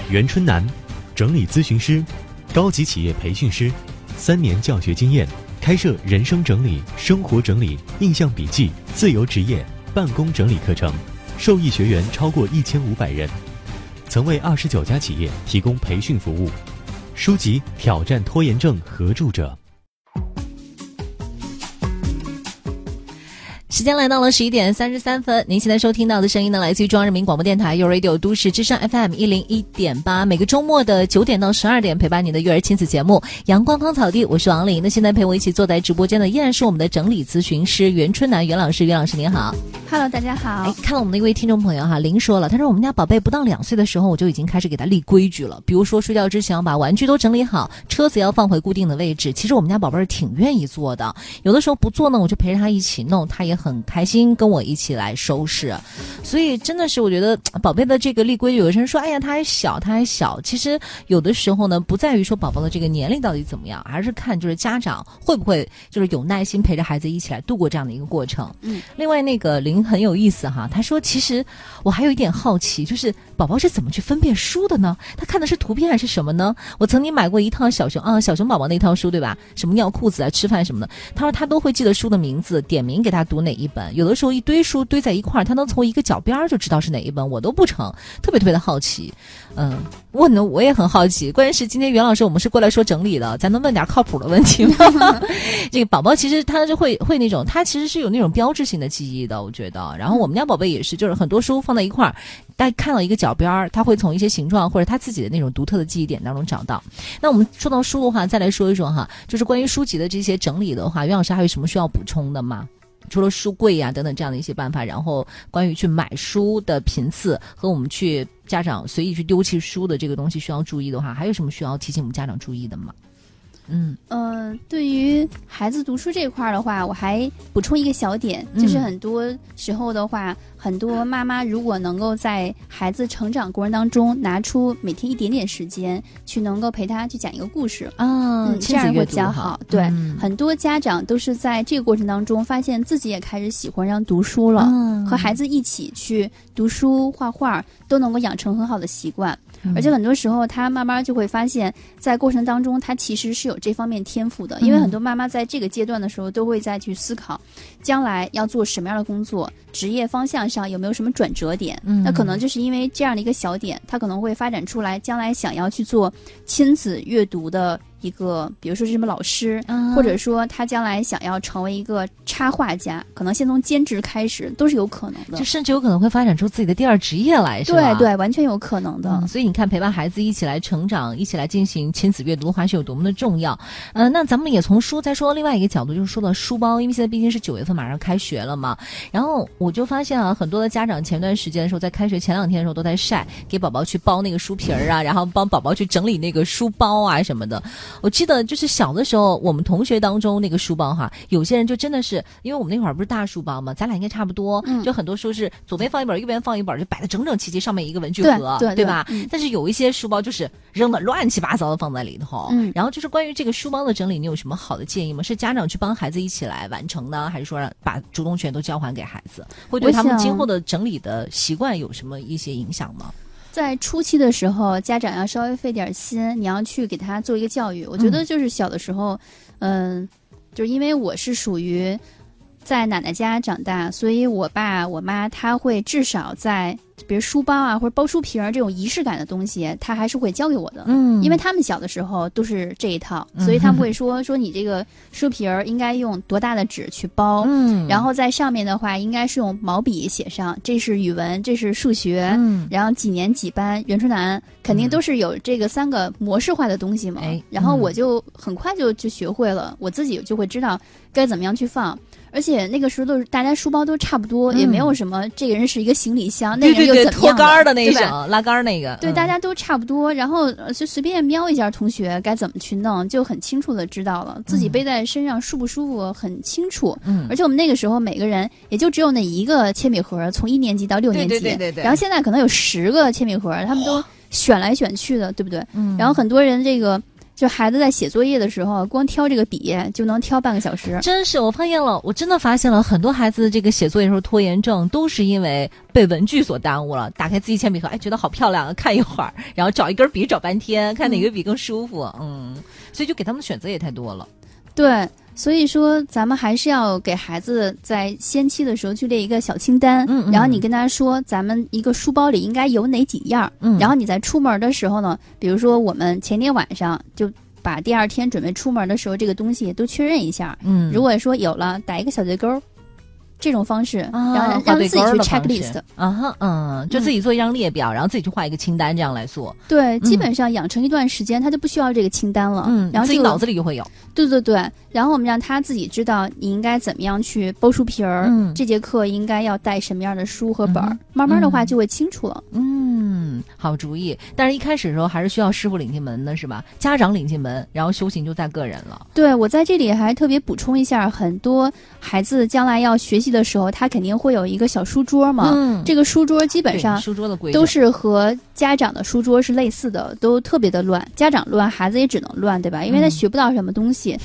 袁春楠，整理咨询师，高级企业培训师，三年教学经验，开设人生整理、生活整理、印象笔记、自由职业、办公整理课程，受益学员超过一千五百人，曾为二十九家企业提供培训服务。书籍《挑战拖延症》合著者。时间来到了十一点三十三分，您现在收听到的声音呢，来自于中央人民广播电台 u Radio 都市之声 FM 一零一点八，每个周末的九点到十二点陪伴你的育儿亲子节目《阳光芳草地》，我是王琳。那现在陪我一起坐在直播间的依然是我们的整理咨询师袁春楠袁老师，袁老师您好。Hello，大家好。哎，看了我们的一位听众朋友哈，林说了，他说我们家宝贝不到两岁的时候，我就已经开始给他立规矩了，比如说睡觉之前要把玩具都整理好，车子要放回固定的位置。其实我们家宝贝儿挺愿意做的，有的时候不做呢，我就陪着他一起弄，他也很很开心跟我一起来收拾。所以真的是我觉得 宝贝的这个立规矩，有些人说，哎呀他还小，他还小。其实有的时候呢，不在于说宝宝的这个年龄到底怎么样，而是看就是家长会不会就是有耐心陪着孩子一起来度过这样的一个过程。嗯，另外那个林很有意思哈，他说其实我还有一点好奇，就是宝宝是怎么去分辨书的呢？他看的是图片还是什么呢？我曾经买过一套小熊啊，小熊宝宝那套书对吧？什么尿裤子啊、吃饭什么的，他说他都会记得书的名字，点名给他读哪一本。有的时候一堆书堆在一块儿，他能从一个角边儿就知道是哪一本，我都不成，特别特别的好奇。嗯，问的我也很好奇。关键是今天袁老师我们是过来说整理的，咱能问点靠谱的问题吗？这个宝宝其实他就会会那种，他其实是有那种标志性的记忆的，我觉得。然后我们家宝贝也是，就是很多书放在一块儿，大家看到一个角边儿，他会从一些形状或者他自己的那种独特的记忆点当中找到。那我们说到书的话，再来说一说哈，就是关于书籍的这些整理的话，袁老师还有什么需要补充的吗？除了书柜呀、等等这样的一些办法，然后关于去买书的频次和我们去家长随意去丢弃书的这个东西需要注意的话，还有什么需要提醒我们家长注意的吗？嗯嗯、对于孩子读书这块儿的话，我还补充一个小点，嗯就是很多时候的话，很多妈妈如果能够在孩子成长过程当中拿出每天一点点时间，去能够陪他去讲一个故事。啊，嗯，这样会比较好。对，嗯很多家长都是在这个过程当中发现自己也开始喜欢上读书了，嗯和孩子一起去读书、画画，都能够养成很好的习惯。嗯而且很多时候，他慢慢就会发现，在过程当中，他其实是有这方面天赋的。因为嗯很多妈妈在这个阶段的时候，都会再去思考，将来要做什么样的工作，职业方向上有没有什么转折点。嗯那可能就是因为这样的一个小点，他可能会发展出来，将来想要去做亲子阅读的一个，比如说是什么老师，啊或者说他将来想要成为一个插画家，可能先从兼职开始，都是有可能的就。甚至有可能会发展出自己的第二职业来，是吧？对对，完全有可能的。嗯，所以你看，陪伴孩子一起来成长，一起来进行亲子阅读的话，是有多么的重要。呃，那咱们也从书再说另外一个角度，就是说到书包，因为现在毕竟是九月份马上开学了嘛。然后我就发现啊，很多的家长前段时间的时候，在开学前两天的时候都在晒，给宝宝去包那个书皮儿啊，然后帮宝宝去整理那个书包啊什么的。我记得就是小的时候，我们同学当中那个书包哈，有些人就真的是，因为我们那会儿不是大书包嘛，咱俩应该差不多，嗯就很多书是左边放一本，右边放一本，就摆的整整齐齐，上面一个文具对盒，对对吧？嗯但是有一些书包就是扔的乱七八糟的放在里头，嗯然后就是关于这个书包的整理，你有什么好的建议吗？是家长去帮孩子一起来完成呢，还是说让把主动权都交还给孩子？会对他们今后的整理的习惯有什么一些影响吗？在初期的时候，家长要稍微费点心，你要去给他做一个教育。我觉得就是小的时候，嗯、就是因为我是属于在奶奶家长大，所以我爸我妈他会至少在比如书包啊或者包书皮儿这种仪式感的东西，他还是会教给我的。嗯。因为他们小的时候都是这一套，嗯。所以他们会说说你这个书皮儿应该用多大的纸去包，嗯。然后在上面的话应该是用毛笔写上，这是语文，这是数学，嗯。然后几年几班，袁春楠肯定都是有这个三个模式化的东西嘛。哎。然后嗯。我就很快就就学会了，我自己就会知道该怎么样去放。而且那个时候都是大家书包都差不多，嗯。也没有什么这个人是一个行李箱，那对对对，个人又怎么样拖杆的那种，拉杆那个，对，嗯。大家都差不多，然后呃就随便瞄一下同学该怎么去弄，就很清楚的知道了自己背在身上舒不舒服，很清楚。嗯。而且我们那个时候每个人也就只有那一个铅笔盒，从一年级到六年级，对对对对对。然后现在可能有十个铅笔盒，他们都选来选去的，对不对？嗯。然后很多人这个就孩子在写作业的时候，光挑这个笔就能挑半个小时。真是，我发现了，我真的发现了很多孩子这个写作业的时候拖延症，都是因为被文具所耽误了。打开自己铅笔盒，哎，觉得好漂亮啊，看一会儿，然后找一根笔找半天，看哪个笔更舒服，嗯，所以就给他们选择也太多了。对，所以说咱们还是要给孩子在先期的时候去列一个小清单，嗯嗯然后你跟他说，咱们一个书包里应该有哪几样，嗯然后你在出门的时候呢，比如说我们前天晚上就把第二天准备出门的时候这个东西都确认一下，嗯如果说有了，打一个小对勾儿。这种方式，啊然后让自己去 checklist，啊哈，嗯，就自己做一张列表，然后自己去画一个清单，这样来做。对，基嗯本上养成一段时间，他就不需要这个清单了。嗯，然后自己脑子里就会有。对对对，然后我们让他自己知道你应该怎么样去剥书皮儿，嗯这节课应该要带什么样的书和本儿，嗯慢慢的话就会清楚了。嗯，好主意。但是一开始的时候还是需要师傅领进门的，是吧？家长领进门，然后修行就在个人了。对我在这里还特别补充一下，很多孩子将来要学习的时候，他肯定会有一个小书桌嘛。嗯这个书桌基本上书桌的规都是和家长的书桌是类似的，都特别的乱。家长乱，孩子也只能乱，对吧？因为他嗯学不到什么东西。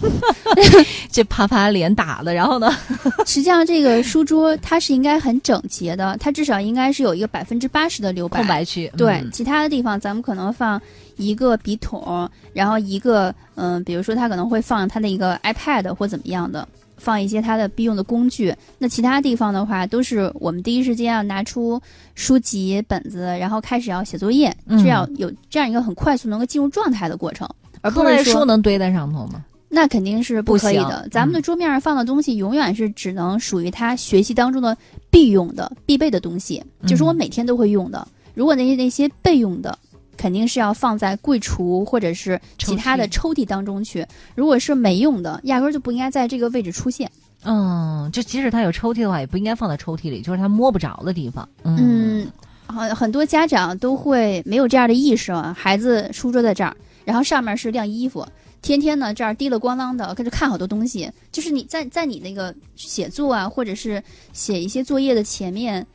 这啪啪脸打的，然后呢？实际上，这个书桌它是应该很整洁的，它至少应该是有一个百分之八十的留白空白区对，嗯其他的地方咱们可能放一个笔筒，然后一个嗯、比如说他可能会放他的一个 iPad 或怎么样的，放一些他的必用的工具。那其他地方的话，都是我们第一时间要拿出书籍、本子，然后开始要写作业，嗯这样有这样一个很快速能够进入状态的过程，而不课外是说书能堆在上头吗？那肯定是不可以的。咱们的桌面上放的东西，永远是只能属于他学习当中的必用的、必备的东西，就是我嗯每天都会用的。如果那些那些备用的，肯定是要放在柜橱或者是其他的抽屉当中去。如果是没用的，压根儿就不应该在这个位置出现。嗯，就即使它有抽屉的话，也不应该放在抽屉里，就是他摸不着的地方。嗯嗯，很很多家长都会没有这样的意识啊，孩子书桌在这儿，然后上面是晾衣服，天天呢这儿滴了咣啷的，跟着看好多东西。就是你在在你那个写作啊，或者是写一些作业的前面，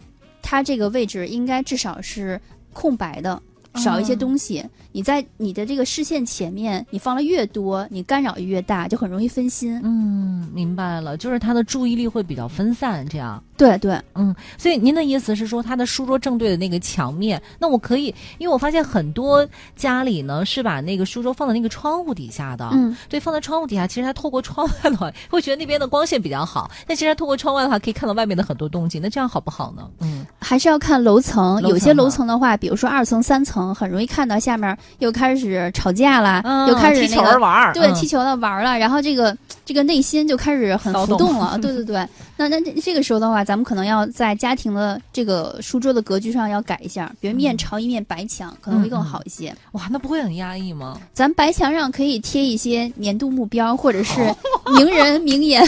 它这个位置应该至少是空白的。少一些东西，你在你的这个视线前面，你放的越多，你干扰越大，就很容易分心。嗯，明白了，就是他的注意力会比较分散，这样。对对，嗯，所以您的意思是说，他的书桌正对的那个墙面，那我可以，因为我发现很多家里呢是把那个书桌放在那个窗户底下的，嗯，对，放在窗户底下，其实他透过窗外的话，会觉得那边的光线比较好，但其实它透过窗外的话，可以看到外面的很多动静，那这样好不好呢？嗯，还是要看楼层，楼有些楼层的话，比如说二层、三层，很容易看到下面又开始吵架啦，嗯又开始、那个、踢球玩儿对，嗯踢球了玩儿了，然后这个这个内心就开始很浮动了，对对对。那那这这个时候的话，咱们可能要在家庭的这个书桌的格局上要改一下，比如面朝一面白墙，可能会更好一些。哇，那不会很压抑吗？咱白墙上可以贴一些年度目标，或者是 名人名言。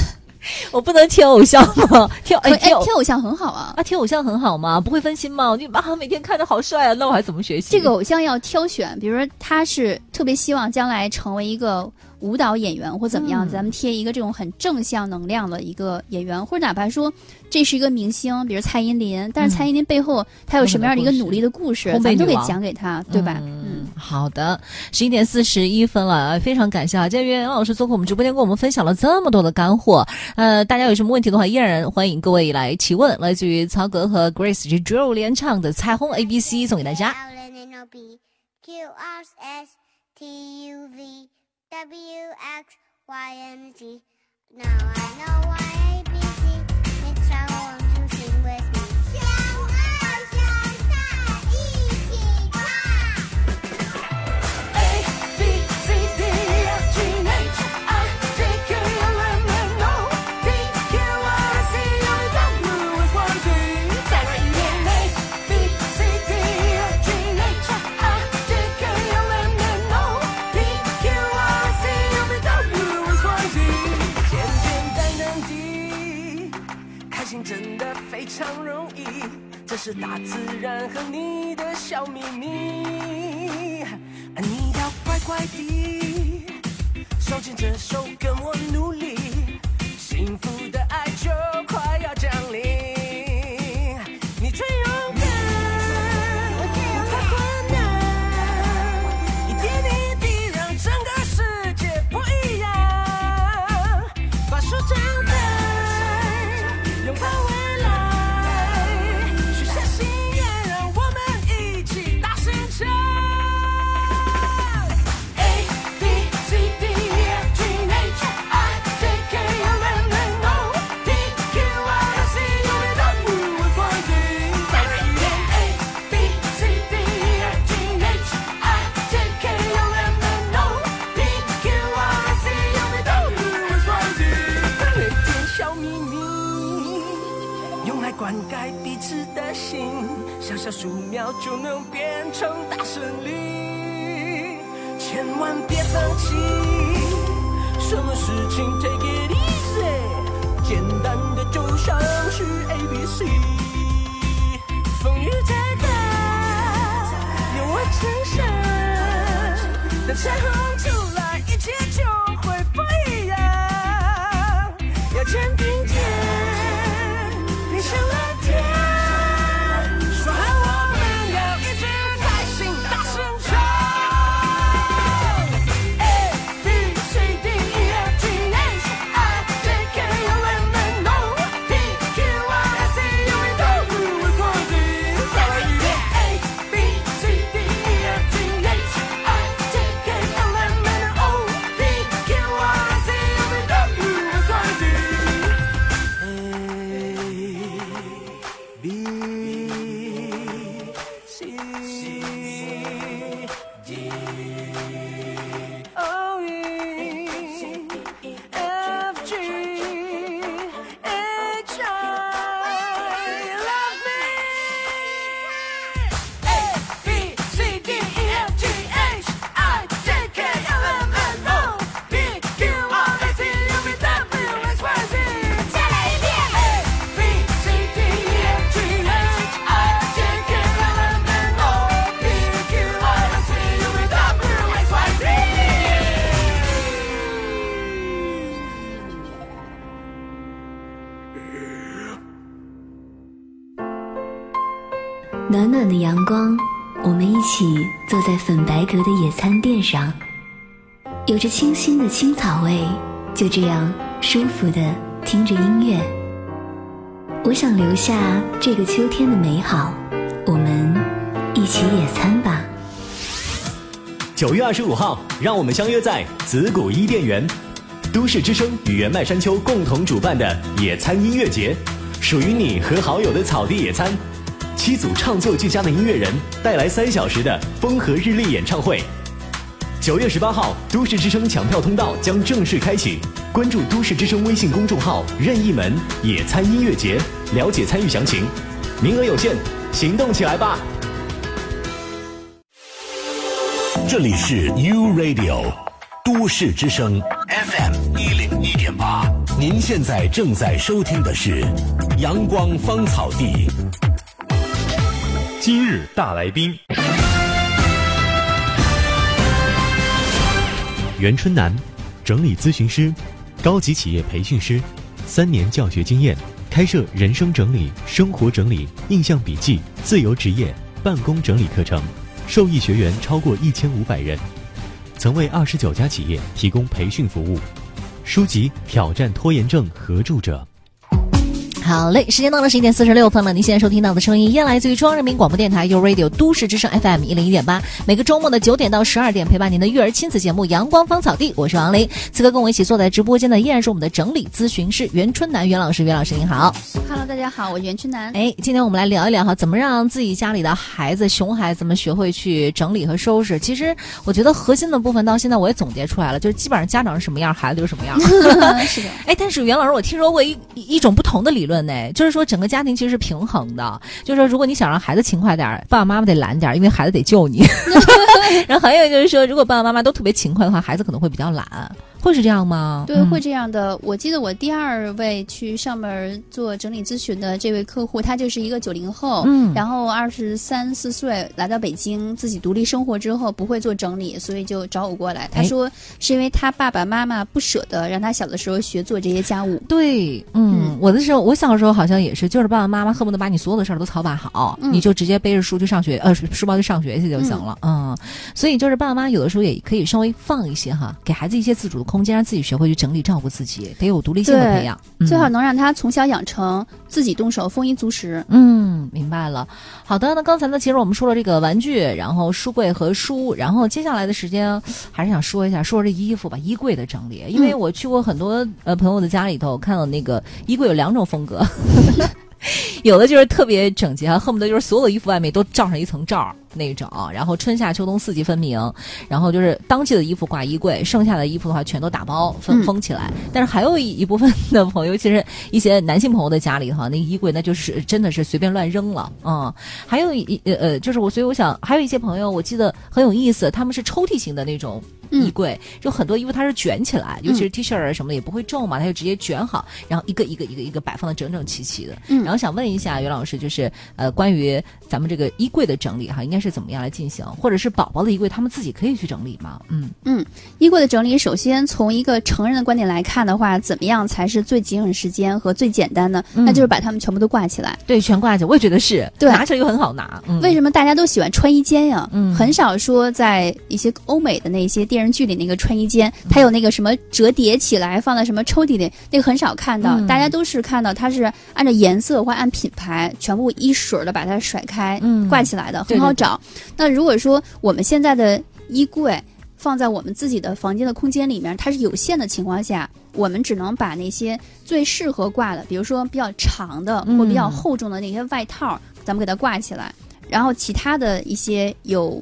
我不能贴偶像吗？贴可哎，贴偶像很好啊。啊，贴偶像很好吗？不会分心吗？你啊，每天看着好帅啊，那我还怎么学习？这个偶像要挑选，比如说他是特别希望将来成为一个舞蹈演员或怎么样，嗯咱们贴一个这种很正向能量的一个演员，或者哪怕说这是一个明星，比如蔡依林，但是蔡依林背后她有什么样的一个努力的故事，烘焙咱们都给讲给她，对吧？嗯，好的，十一点四十一分了，非常感谢啊！今天袁袁老师做客我们直播间，跟我们分享了这么多的干货。呃，大家有什么问题的话，依然欢迎各位来提问。来自于曹格和 Grace 及 Joe 联唱的《彩虹 A B C》送给大家。Q R S T U V W X Y and Z. Now I know why A B 伞，等在粉白格的野餐垫上，有着清新的青草味，就这样舒服的听着音乐。我想留下这个秋天的美好，我们一起野餐吧。九月二十五号，让我们相约在紫谷伊甸园，都市之声与原麦山丘共同主办的野餐音乐节，属于你和好友的草地野餐。七组唱作俱佳的音乐人带来三小时的风和日丽演唱会。九月十八号，都市之声抢票通道将正式开启，关注都市之声微信公众号“任意门野餐音乐节”，了解参与详情。名额有限，行动起来吧！这里是 U Radio 都市之声 FM 一零一点八，您现在正在收听的是阳光芳草地。今日大来宾，袁春楠，整理咨询师，高级企业培训师，三年教学经验，开设人生整理、生活整理、印象笔记、自由职业、办公整理课程，受益学员超过一千五百人，曾为二十九家企业提供培训服务。书籍《挑战拖延症》合著者。好嘞，时间到了十一点四十六分了。您现在收听到的声音依然来自于中央人民广播电台 u Radio 都市之声 FM 一零一点八。每个周末的九点到十二点，陪伴您的育儿亲子节目《阳光芳草地》，我是王琳。此刻跟我一起坐在直播间的依然是我们的整理咨询师袁春楠袁老师。袁老师您好。Hello，大家好，我袁春楠。哎，今天我们来聊一聊哈，怎么让自己家里的孩子、熊孩子们学会去整理和收拾。其实我觉得核心的部分到现在我也总结出来了，就是基本上家长是什么样，孩子就是什么样。是的。哎，但是袁老师，我听说过一一种不同的理论呢，就是说整个家庭其实是平衡的，就是说如果你想让孩子勤快点，爸爸妈妈得懒点，因为孩子得救你。然后还有就是说，如果爸爸妈妈都特别勤快的话，孩子可能会比较懒，会是这样吗？对，嗯会这样的。我记得我第二位去上门做整理咨询的这位客户，他就是一个九零后，嗯然后二十三四岁来到北京，自己独立生活之后不会做整理，所以就找我过来。他哎说是因为他爸爸妈妈不舍得让他小的时候学做这些家务。对，嗯，我的时候，我小时候好像也是，就是爸爸妈妈恨不得把你所有的事儿都操办好，嗯你就直接背着书去上学，呃，书包去上学去就行了，嗯所以就是爸爸妈妈有的时候也可以稍微放一些哈，给孩子一些自主的空间，让自己学会去整理照顾自己，得有独立性的培养，嗯最好能让他从小养成自己动手、丰衣足食。嗯，明白了。好的，那刚才呢，其实我们说了这个玩具，然后书柜和书，然后接下来的时间还是想说一下，说说这衣服吧，衣柜的整理。因为嗯我去过很多呃朋友的家里头，看到那个衣柜有两种风格。有的就是特别整洁，恨不得就是所有的衣服外面都罩上一层罩儿那种，然后春夏秋冬四季分明，然后就是当季的衣服挂衣柜，剩下的衣服的话全都打包封嗯封起来。但是还有一一部分的朋友，其实一些男性朋友的家里哈，那衣柜那就是真的是随便乱扔了，嗯。还有一呃呃，就是我，所以我想还有一些朋友，我记得很有意思，他们是抽屉型的那种。衣柜就很多衣服它是卷起来，尤其是 T 恤儿什么的也不会皱嘛，它就直接卷好，然后一个一个一个一个摆放的整整齐齐的。嗯然后想问一下袁老师，就是呃关于咱们这个衣柜的整理哈，应该是怎么样来进行，或者是宝宝的衣柜他们自己可以去整理吗？嗯嗯，衣柜的整理，首先从一个成人的观点来看的话，怎么样才是最节省时间和最简单的？嗯那就是把它们全部都挂起来。对，全挂起来，我也觉得是，对拿起来又很好拿。嗯、为什么大家都喜欢穿衣间呀？嗯很少说在一些欧美的那些电视剧里那个穿衣间，它有那个什么折叠起来放在什么抽屉里，那个很少看到。嗯大家都是看到它是按照颜色或按品牌，全部一水儿的把它甩开、嗯挂起来的，对对对很好找。那如果说我们现在的衣柜放在我们自己的房间的空间里面，它是有限的情况下，我们只能把那些最适合挂的，比如说比较长的嗯或比较厚重的那些外套，咱们给它挂起来。然后其他的一些有，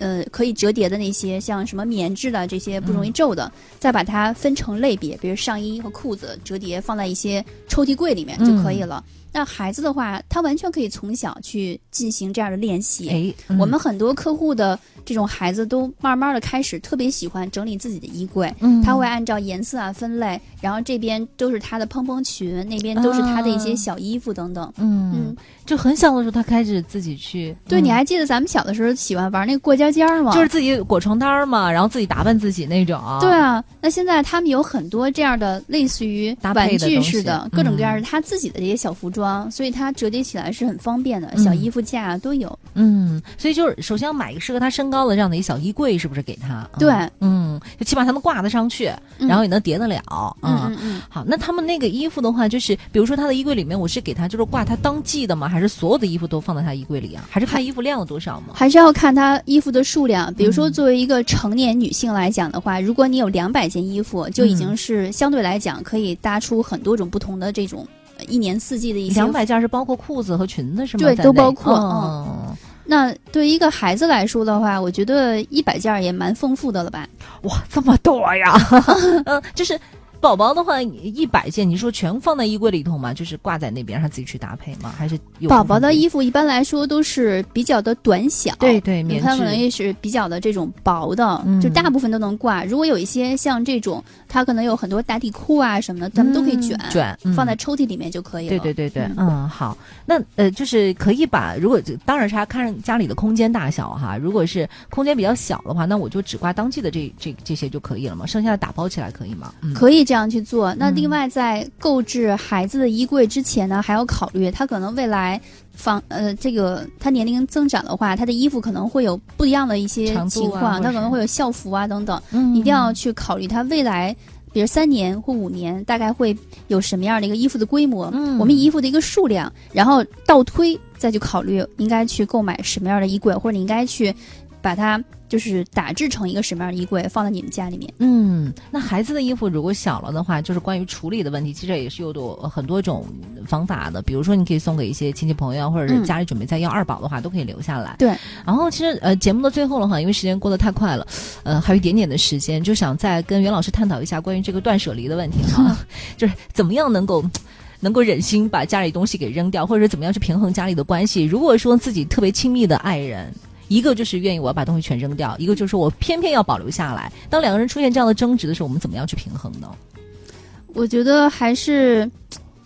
呃，可以折叠的那些，像什么棉质的这些不容易皱的，再把它分成类别，比如上衣和裤子折叠放在一些抽屉柜里面就可以了。那孩子的话，他完全可以从小去进行这样的练习。哎，嗯我们很多客户的这种孩子都慢慢的开始特别喜欢整理自己的衣柜，嗯他会按照颜色啊分类，然后这边都是他的蓬蓬裙，那边都是他的一些小衣服等等。嗯嗯，就很小的时候，他开始自己去。对，嗯你还记得咱们小的时候喜欢玩那个过家家吗？就是自己裹床单儿嘛，然后自己打扮自己那种。对啊，那现在他们有很多这样的类似于搭玩具似的各种各样的嗯他自己的这些小服装，所以它折叠起来是很方便的，嗯小衣服架啊都有。嗯，所以就是首先要买一个适合他身高的这样的一小衣柜，是不是给他？嗯对嗯，就起码他能挂得上去，嗯然后也能叠得了。嗯嗯嗯。好，那他们那个衣服的话，就是比如说他的衣柜里面，我是给他就是挂他当季的吗？还是所有的衣服都放在他衣柜里啊？还是看衣服量有多少吗？还是要看他衣服的数量。比如嗯说，作为一个成年女性来讲的话，如果你有两百件衣服，就已嗯经是相对来讲可以搭出很多种不同的这种呃一年四季的一些两百件是包括裤子和裙子是吗？对都包括哦那对于一个孩子来说的话，我觉得一百件也蛮丰富的了吧？哇，这么多呀！嗯，就是宝宝的话，一百件，你说全放在衣柜里头吗？就是挂在那边，让他自己去搭配吗？还是有宝宝的衣服一般来说都是比较的短小，对对它可能也是比较的这种薄的，嗯就大部分都能挂。如果有一些像这种，它可能有很多打底裤啊什么的，咱们都可以卷，卷嗯放在抽屉里面就可以了。对对对对，嗯，好，那呃，就是可以把，如果当然是要看家里的空间大小哈。如果是空间比较小的话，那我就只挂当季的这这这些就可以了嘛，剩下的打包起来可以吗？嗯，可以这样去做。那另外，在购置孩子的衣柜之前呢，还要考虑他可能未来房呃这个他年龄增长的话，他的衣服可能会有不一样的一些情况，他可能会有校服啊等等，嗯一定要去考虑他未来。比如三年或五年，大概会有什么样的一个衣服的规模？嗯我们衣服的一个数量，然后倒推再去考虑应该去购买什么样的衣柜，或者你应该去把它就是打制成一个什么样的衣柜放在你们家里面。嗯，那孩子的衣服如果小了的话，就是关于处理的问题，其实也是有多很多种方法的。比如说，你可以送给一些亲戚朋友，或者是嗯家里准备再要二宝的话，都可以留下来。对，然后其实呃，节目的最后的话，因为时间过得太快了，呃，还有一点点的时间，就想再跟袁老师探讨一下关于这个断舍离的问题哈，就是怎么样能够。能够忍心把家里东西给扔掉，或者是怎么样去平衡家里的关系？如果说自己特别亲密的爱人，一个就是愿意我要把东西全扔掉，一个就是我偏偏要保留下来。当两个人出现这样的争执的时候，我们怎么样去平衡呢？我觉得还是，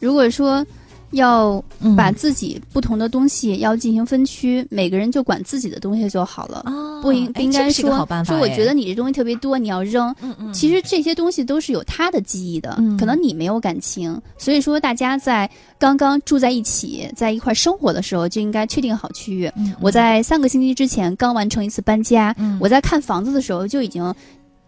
如果说要把自己不同的东西要进行分区，每个人就管自己的东西就好了，不应哎不应该说说我哎觉得你这东西特别多，你要扔。嗯嗯其实这些东西都是有它的记忆的，嗯可能你没有感情，所以说大家在刚刚住在一起，在一块生活的时候就应该确定好区域。嗯我在三个星期之前刚完成一次搬家，嗯我在看房子的时候就已经。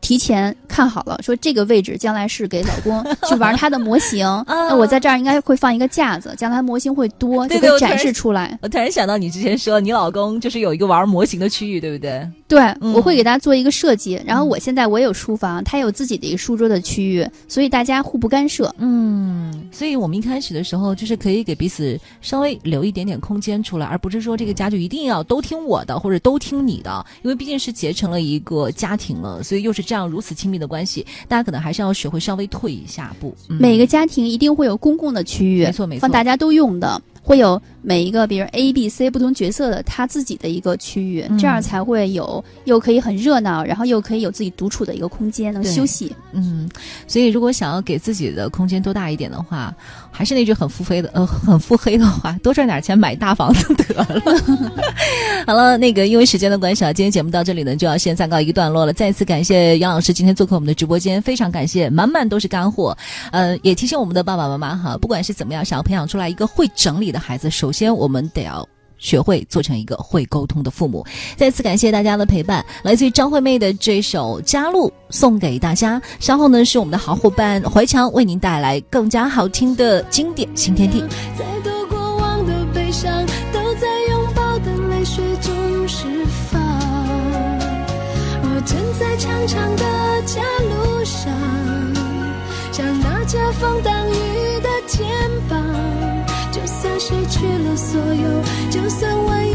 提前看好了，说这个位置将来是给老公 去玩他的模型，那我在这儿应该会放一个架子，将来模型会多，就可以展示出来。我突然想到你之前说你老公就是有一个玩模型的区域，对不对？对，嗯我会给大家做一个设计。然后我现在我有书房，他有自己的一个书桌的区域，所以大家互不干涉。嗯，所以我们一开始的时候就是可以给彼此稍微留一点点空间出来，而不是说这个家就一定要都听我的或者都听你的，因为毕竟是结成了一个家庭了，所以又是这样如此亲密的关系，大家可能还是要学会稍微退一下步。嗯每个家庭一定会有公共的区域，没错没错放大家都用的，会有每一个比如 A、B、C 不同角色的他自己的一个区域，嗯这样才会有又可以很热闹，然后又可以有自己独处的一个空间，能休息。嗯，所以如果想要给自己的空间多大一点的话，还是那句很腹黑的呃 很腹黑的话，多赚点钱买大房子 得了。好了，那个因为时间的关系啊，今天节目到这里呢就要先暂告一个段落了。再次感谢杨老师今天做客我们的直播间，非常感谢，满满都是干货。呃，也提醒我们的爸爸妈妈哈，不管是怎么样，想要培养出来一个会整理的孩子，首先我们得要。学会做成一个会沟通的父母。再次感谢大家的陪伴，来自于张惠妹的这首《加入》送给大家。稍后呢是我们的好伙伴怀强为您带来更加好听的经典新天地。再多过往的悲伤，都在拥抱的泪水中释放。我正在长长的家路上，像那遮风挡雨的肩膀，失去了所有，就算蜿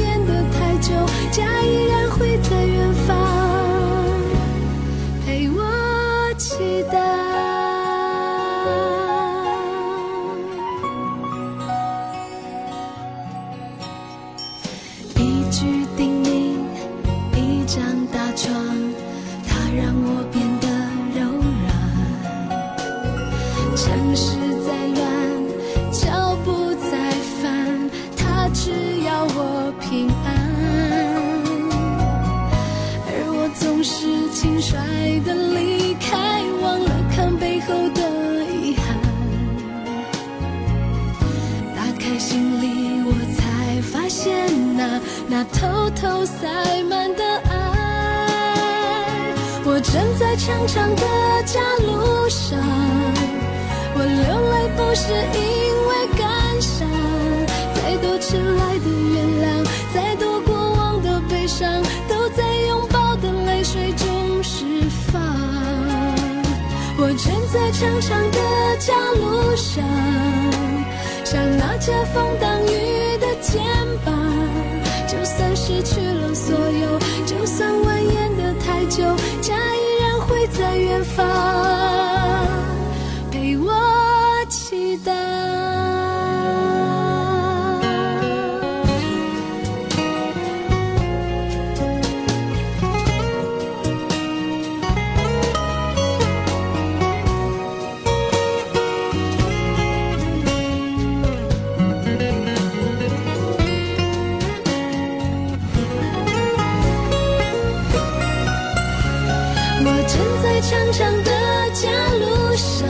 站在长长的家路上，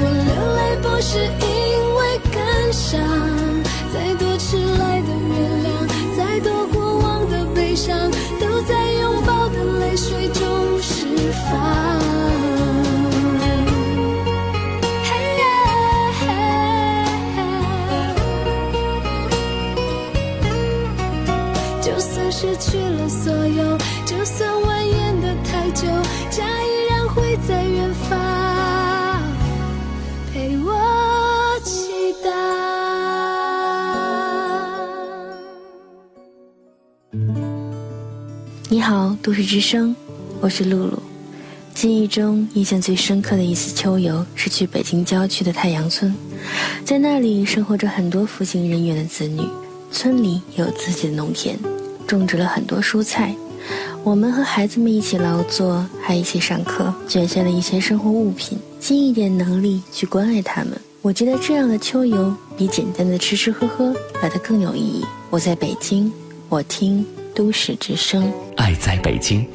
我流泪不是因为感伤，再多迟来的原谅，再多过往的悲伤，都在拥抱的泪水中释放。都市之声，我是露露。记忆中印象最深刻的一次秋游是去北京郊区的太阳村，在那里生活着很多服刑人员的子女。村里有自己的农田，种植了很多蔬菜。我们和孩子们一起劳作，还一起上课，捐献了一些生活物品，尽一点能力去关爱他们。我觉得这样的秋游比简单的吃吃喝喝来得更有意义。我在北京，我听都市之声。爱在北京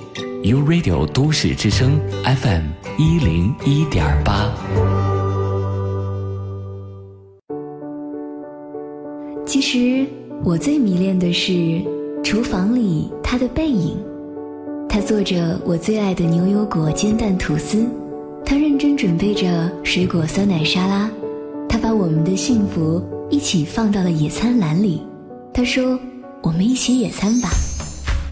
，U Radio 都市之声 FM 一零一点八。其实我最迷恋的是厨房里他的背影。他做着我最爱的牛油果煎蛋吐司，他认真准备着水果酸奶沙拉，他把我们的幸福一起放到了野餐篮里。他说：“我们一起野餐吧。”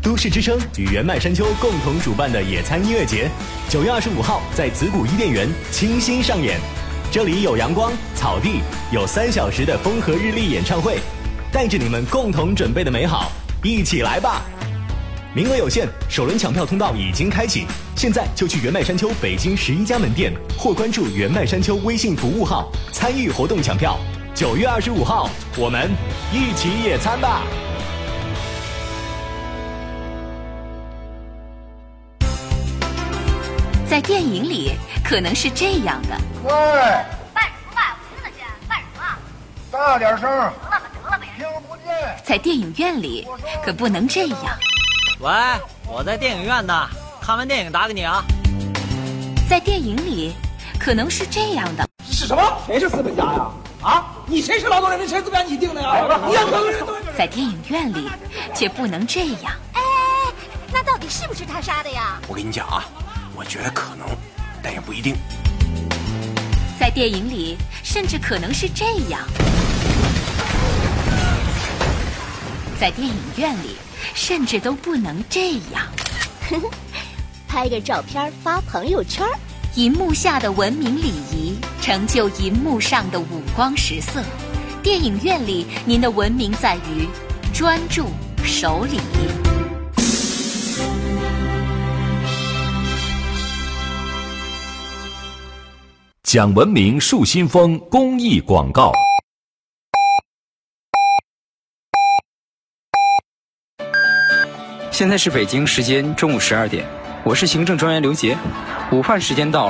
都市之声与原麦山丘共同主办的野餐音乐节，九月二十五号在紫谷伊甸园倾心上演。这里有阳光、草地，有三小时的风和日丽演唱会，带着你们共同准备的美好，一起来吧！名额有限，首轮抢票通道已经开启，现在就去原麦山丘北京十一家门店或关注原麦山丘微信服务号参与活动抢票。九月二十五号，我们一起野餐吧！在电影里可能是这样的。喂，办什么办？我听得见。办什么？大点声。得了吧，得了吧，听不见。在电影院里可不能这样。喂，我在电影院呢，看完电影打给你啊。在电影里可能是这样的。是什么？谁是资本家呀？啊，你谁是劳动人民？谁资本家？你定的呀？你要可在电影院里却不能这样。哎，那到底是不是他杀的呀？我跟你讲啊。我觉得可能，但也不一定。在电影里，甚至可能是这样；在电影院里，甚至都不能这样。拍个照片发朋友圈。银幕下的文明礼仪，成就银幕上的五光十色。电影院里，您的文明在于专注、守礼。讲文明树新风公益广告。现在是北京时间中午十二点，我是行政专员刘杰，午饭时间到了。